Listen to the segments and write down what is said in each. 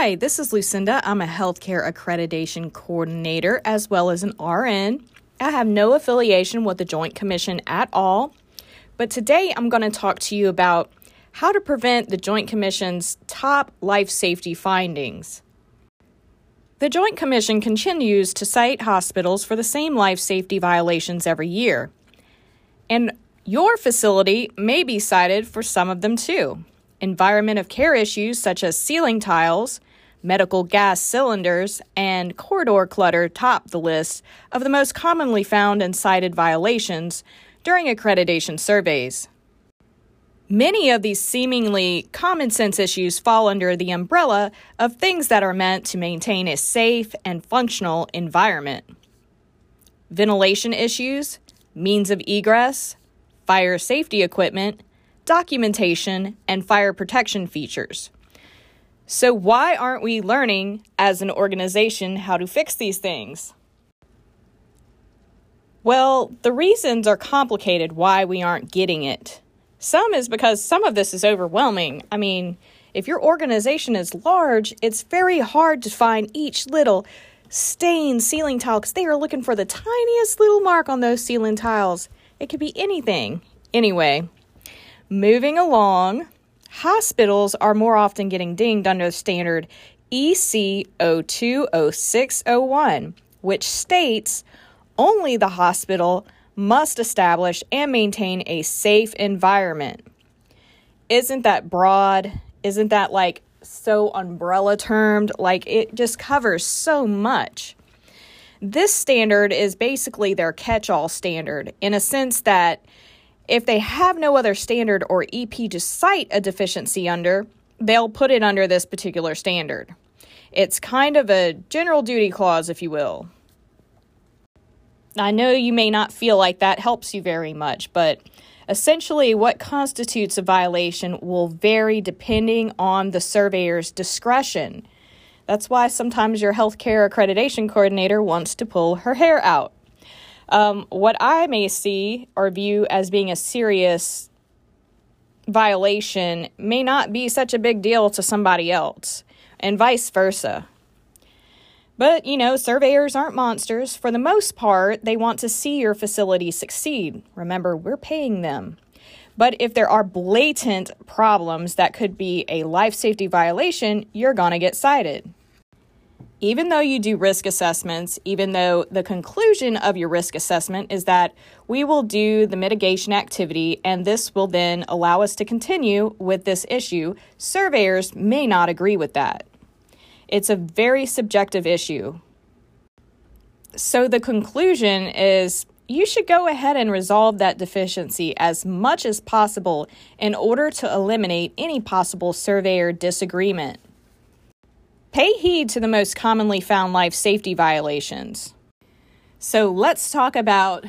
Hi, this is Lucinda. I'm a healthcare accreditation coordinator as well as an RN. I have no affiliation with the Joint Commission at all, but today I'm going to talk to you about how to prevent the Joint Commission's top life safety findings. The Joint Commission continues to cite hospitals for the same life safety violations every year, and your facility may be cited for some of them too. Environment of care issues such as ceiling tiles, medical gas cylinders, and corridor clutter top the list of the most commonly found and cited violations during accreditation surveys. Many of these seemingly common sense issues fall under the umbrella of things that are meant to maintain a safe and functional environment. Ventilation issues, means of egress, fire safety equipment, documentation, and fire protection features. So, why aren't we learning as an organization how to fix these things? Well, the reasons are complicated why we aren't getting it. Some is because some of this is overwhelming. I mean, if your organization is large, it's very hard to find each little stained ceiling tile because they are looking for the tiniest little mark on those ceiling tiles. It could be anything. Anyway, Moving along, hospitals are more often getting dinged under the standard EC 020601, which states only the hospital must establish and maintain a safe environment. Isn't that broad? Isn't that like so umbrella termed? Like it just covers so much. This standard is basically their catch all standard in a sense that if they have no other standard or EP to cite a deficiency under, they'll put it under this particular standard. It's kind of a general duty clause, if you will. I know you may not feel like that helps you very much, but essentially, what constitutes a violation will vary depending on the surveyor's discretion. That's why sometimes your healthcare accreditation coordinator wants to pull her hair out. Um, what I may see or view as being a serious violation may not be such a big deal to somebody else, and vice versa. But, you know, surveyors aren't monsters. For the most part, they want to see your facility succeed. Remember, we're paying them. But if there are blatant problems that could be a life safety violation, you're going to get cited even though you do risk assessments, even though the conclusion of your risk assessment is that we will do the mitigation activity and this will then allow us to continue with this issue, surveyors may not agree with that. It's a very subjective issue. So the conclusion is you should go ahead and resolve that deficiency as much as possible in order to eliminate any possible surveyor disagreement. Pay heed to the most commonly found life safety violations. So let's talk about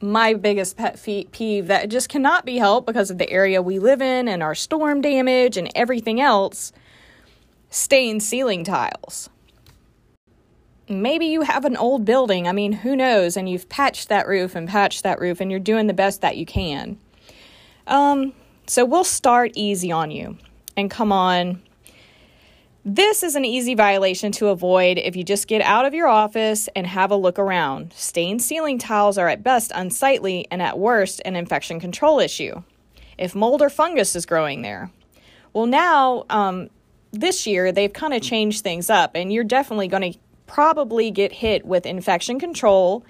my biggest pet peeve that just cannot be helped because of the area we live in and our storm damage and everything else stained ceiling tiles. Maybe you have an old building, I mean, who knows, and you've patched that roof and patched that roof and you're doing the best that you can. Um, so we'll start easy on you and come on this is an easy violation to avoid if you just get out of your office and have a look around. Stained ceiling tiles are at best unsightly and at worst an infection control issue. If mold or fungus is growing there. Well, now, um, this year, they've kind of changed things up, and you're definitely going to probably get hit with infection control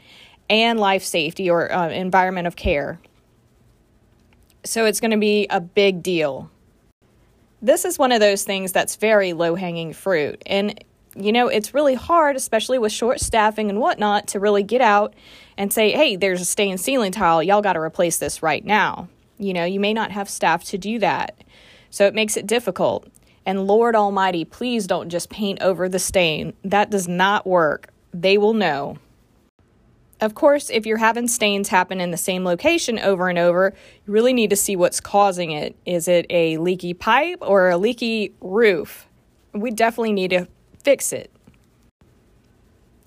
and life safety or uh, environment of care. So it's going to be a big deal this is one of those things that's very low hanging fruit. And, you know, it's really hard, especially with short staffing and whatnot, to really get out and say, hey, there's a stained ceiling tile. Y'all got to replace this right now. You know, you may not have staff to do that. So it makes it difficult. And Lord Almighty, please don't just paint over the stain. That does not work. They will know. Of course, if you're having stains happen in the same location over and over, you really need to see what's causing it. Is it a leaky pipe or a leaky roof? We definitely need to fix it.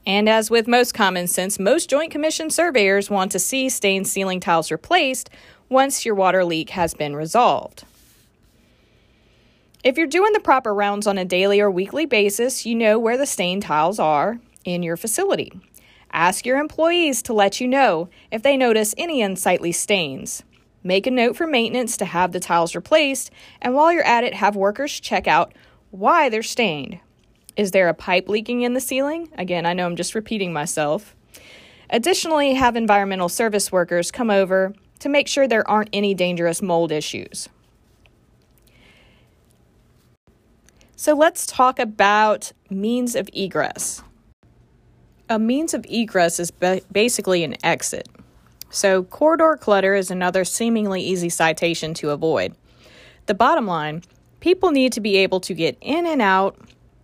And as with most common sense, most Joint Commission surveyors want to see stained ceiling tiles replaced once your water leak has been resolved. If you're doing the proper rounds on a daily or weekly basis, you know where the stained tiles are in your facility. Ask your employees to let you know if they notice any unsightly stains. Make a note for maintenance to have the tiles replaced, and while you're at it, have workers check out why they're stained. Is there a pipe leaking in the ceiling? Again, I know I'm just repeating myself. Additionally, have environmental service workers come over to make sure there aren't any dangerous mold issues. So let's talk about means of egress. A means of egress is ba- basically an exit. So, corridor clutter is another seemingly easy citation to avoid. The bottom line people need to be able to get in and out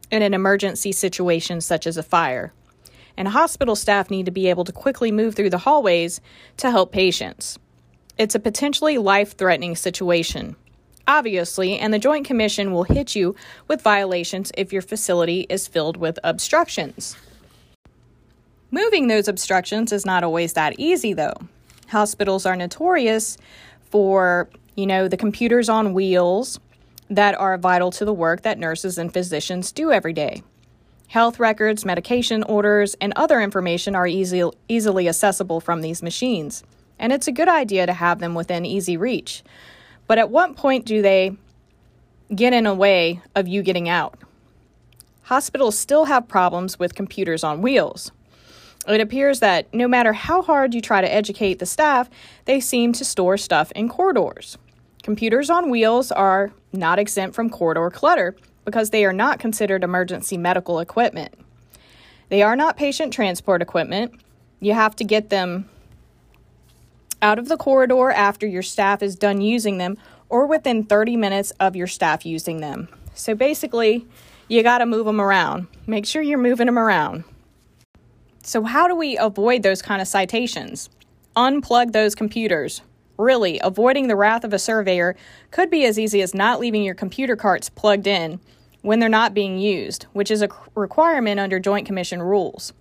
in an emergency situation such as a fire. And hospital staff need to be able to quickly move through the hallways to help patients. It's a potentially life threatening situation, obviously, and the Joint Commission will hit you with violations if your facility is filled with obstructions. Moving those obstructions is not always that easy, though. Hospitals are notorious for, you know, the computers on wheels that are vital to the work that nurses and physicians do every day. Health records, medication orders, and other information are easy, easily accessible from these machines, and it's a good idea to have them within easy reach. But at what point do they get in a way of you getting out? Hospitals still have problems with computers on wheels. It appears that no matter how hard you try to educate the staff, they seem to store stuff in corridors. Computers on wheels are not exempt from corridor clutter because they are not considered emergency medical equipment. They are not patient transport equipment. You have to get them out of the corridor after your staff is done using them or within 30 minutes of your staff using them. So basically, you got to move them around. Make sure you're moving them around. So, how do we avoid those kind of citations? Unplug those computers. Really, avoiding the wrath of a surveyor could be as easy as not leaving your computer carts plugged in when they're not being used, which is a requirement under Joint Commission rules.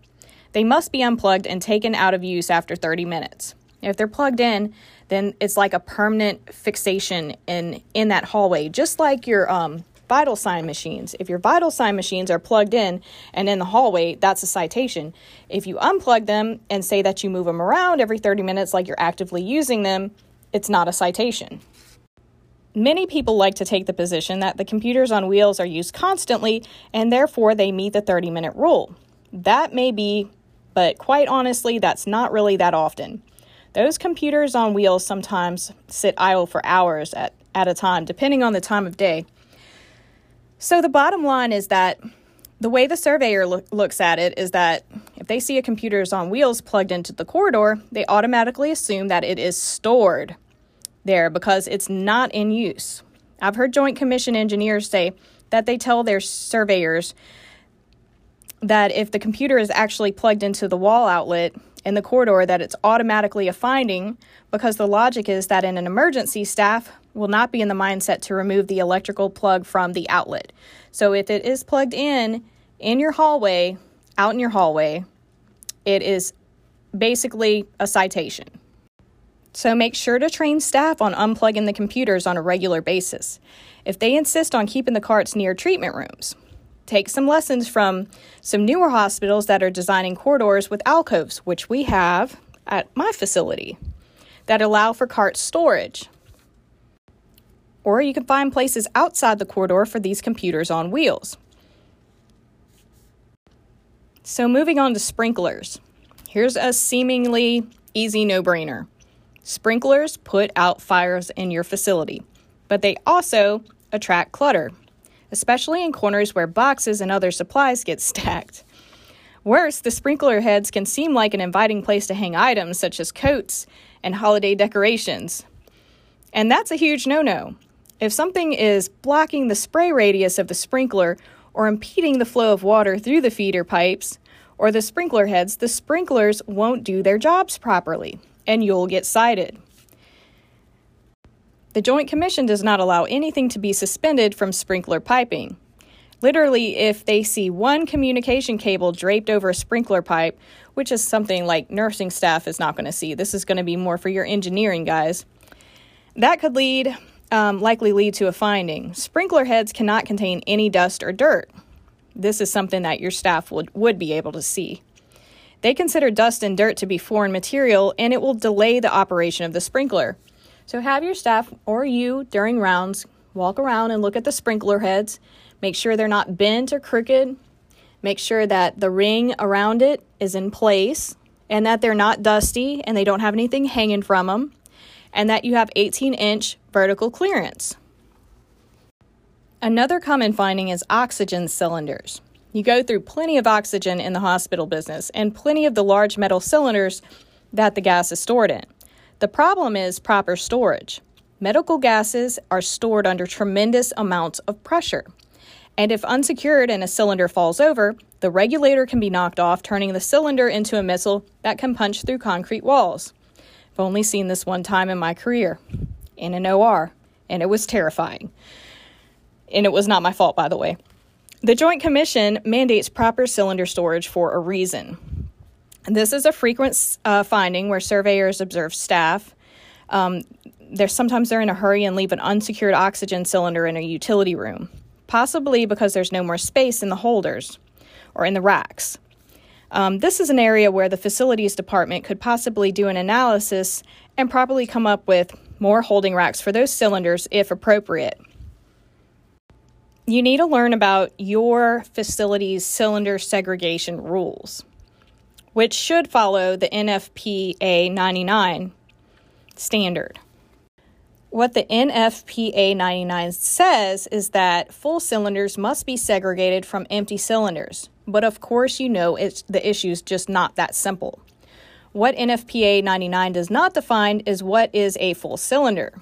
They must be unplugged and taken out of use after 30 minutes. If they're plugged in, then it's like a permanent fixation in in that hallway, just like your um, vital sign machines. If your vital sign machines are plugged in and in the hallway, that's a citation. If you unplug them and say that you move them around every 30 minutes like you're actively using them, it's not a citation. Many people like to take the position that the computers on wheels are used constantly and therefore they meet the 30 minute rule. That may be, but quite honestly, that's not really that often. Those computers on wheels sometimes sit idle for hours at, at a time, depending on the time of day. So the bottom line is that the way the surveyor lo- looks at it is that if they see a computer is on wheels plugged into the corridor, they automatically assume that it is stored there because it's not in use. I've heard Joint Commission engineers say that they tell their surveyors that if the computer is actually plugged into the wall outlet in the corridor that it's automatically a finding because the logic is that in an emergency staff will not be in the mindset to remove the electrical plug from the outlet. So if it is plugged in in your hallway, out in your hallway, it is basically a citation. So make sure to train staff on unplugging the computers on a regular basis. If they insist on keeping the carts near treatment rooms, take some lessons from some newer hospitals that are designing corridors with alcoves, which we have at my facility, that allow for cart storage or you can find places outside the corridor for these computers on wheels. So, moving on to sprinklers. Here's a seemingly easy no brainer sprinklers put out fires in your facility, but they also attract clutter, especially in corners where boxes and other supplies get stacked. Worse, the sprinkler heads can seem like an inviting place to hang items such as coats and holiday decorations. And that's a huge no no. If something is blocking the spray radius of the sprinkler or impeding the flow of water through the feeder pipes or the sprinkler heads, the sprinklers won't do their jobs properly and you'll get cited. The Joint Commission does not allow anything to be suspended from sprinkler piping. Literally, if they see one communication cable draped over a sprinkler pipe, which is something like nursing staff is not going to see, this is going to be more for your engineering guys, that could lead um, likely lead to a finding. Sprinkler heads cannot contain any dust or dirt. This is something that your staff would, would be able to see. They consider dust and dirt to be foreign material and it will delay the operation of the sprinkler. So, have your staff or you during rounds walk around and look at the sprinkler heads. Make sure they're not bent or crooked. Make sure that the ring around it is in place and that they're not dusty and they don't have anything hanging from them, and that you have 18 inch vertical clearance. Another common finding is oxygen cylinders. You go through plenty of oxygen in the hospital business and plenty of the large metal cylinders that the gas is stored in. The problem is proper storage. Medical gases are stored under tremendous amounts of pressure. And if unsecured and a cylinder falls over, the regulator can be knocked off, turning the cylinder into a missile that can punch through concrete walls. I've only seen this one time in my career in an OR, and it was terrifying. And it was not my fault, by the way. The Joint Commission mandates proper cylinder storage for a reason. This is a frequent uh, finding where surveyors observe staff. Um, they're sometimes they're in a hurry and leave an unsecured oxygen cylinder in a utility room possibly because there's no more space in the holders or in the racks. Um, this is an area where the facilities department could possibly do an analysis and probably come up with more holding racks for those cylinders if appropriate. You need to learn about your facility's cylinder segregation rules, which should follow the NFPA 99 standard what the NFPA 99 says is that full cylinders must be segregated from empty cylinders. But of course, you know it's, the issue is just not that simple. What NFPA 99 does not define is what is a full cylinder.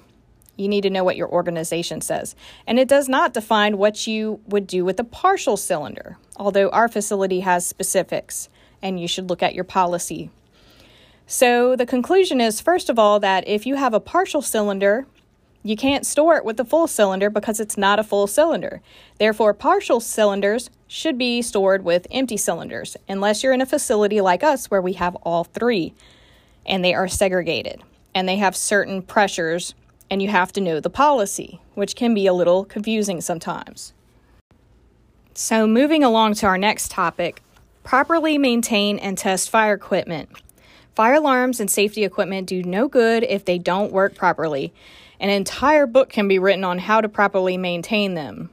You need to know what your organization says. And it does not define what you would do with a partial cylinder, although our facility has specifics, and you should look at your policy. So, the conclusion is first of all, that if you have a partial cylinder, you can't store it with the full cylinder because it's not a full cylinder. Therefore, partial cylinders should be stored with empty cylinders, unless you're in a facility like us where we have all three and they are segregated and they have certain pressures, and you have to know the policy, which can be a little confusing sometimes. So, moving along to our next topic properly maintain and test fire equipment. Fire alarms and safety equipment do no good if they don't work properly. An entire book can be written on how to properly maintain them.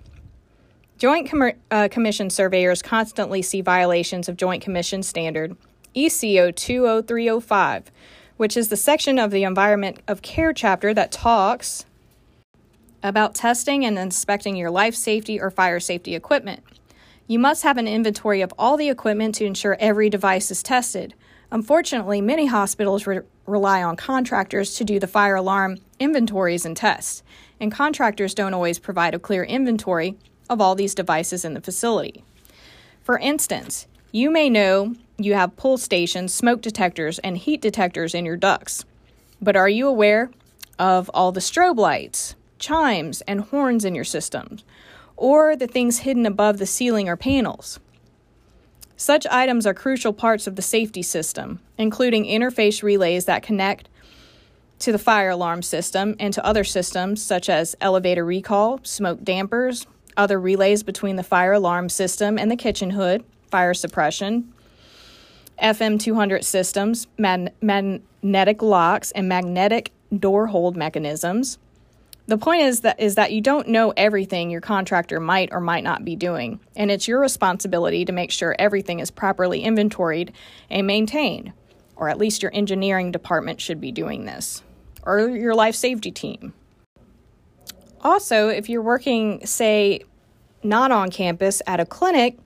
Joint Com- uh, Commission surveyors constantly see violations of Joint Commission Standard EC 020305, which is the section of the Environment of Care chapter that talks about testing and inspecting your life safety or fire safety equipment. You must have an inventory of all the equipment to ensure every device is tested. Unfortunately, many hospitals re- rely on contractors to do the fire alarm inventories and tests, and contractors don't always provide a clear inventory of all these devices in the facility. For instance, you may know you have pull stations, smoke detectors, and heat detectors in your ducts, but are you aware of all the strobe lights, chimes, and horns in your systems, or the things hidden above the ceiling or panels? Such items are crucial parts of the safety system, including interface relays that connect to the fire alarm system and to other systems such as elevator recall, smoke dampers, other relays between the fire alarm system and the kitchen hood, fire suppression, FM 200 systems, mag- magnetic locks, and magnetic door hold mechanisms. The point is that is that you don't know everything your contractor might or might not be doing, and it's your responsibility to make sure everything is properly inventoried and maintained, or at least your engineering department should be doing this, or your life safety team. Also, if you're working, say, not on campus at a clinic,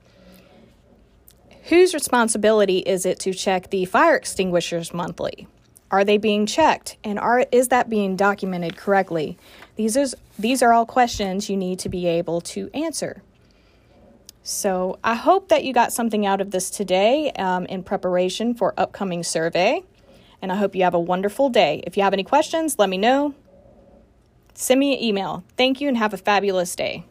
whose responsibility is it to check the fire extinguishers monthly? Are they being checked? And are, is that being documented correctly? These, is, these are all questions you need to be able to answer. So I hope that you got something out of this today um, in preparation for upcoming survey. And I hope you have a wonderful day. If you have any questions, let me know. Send me an email. Thank you and have a fabulous day.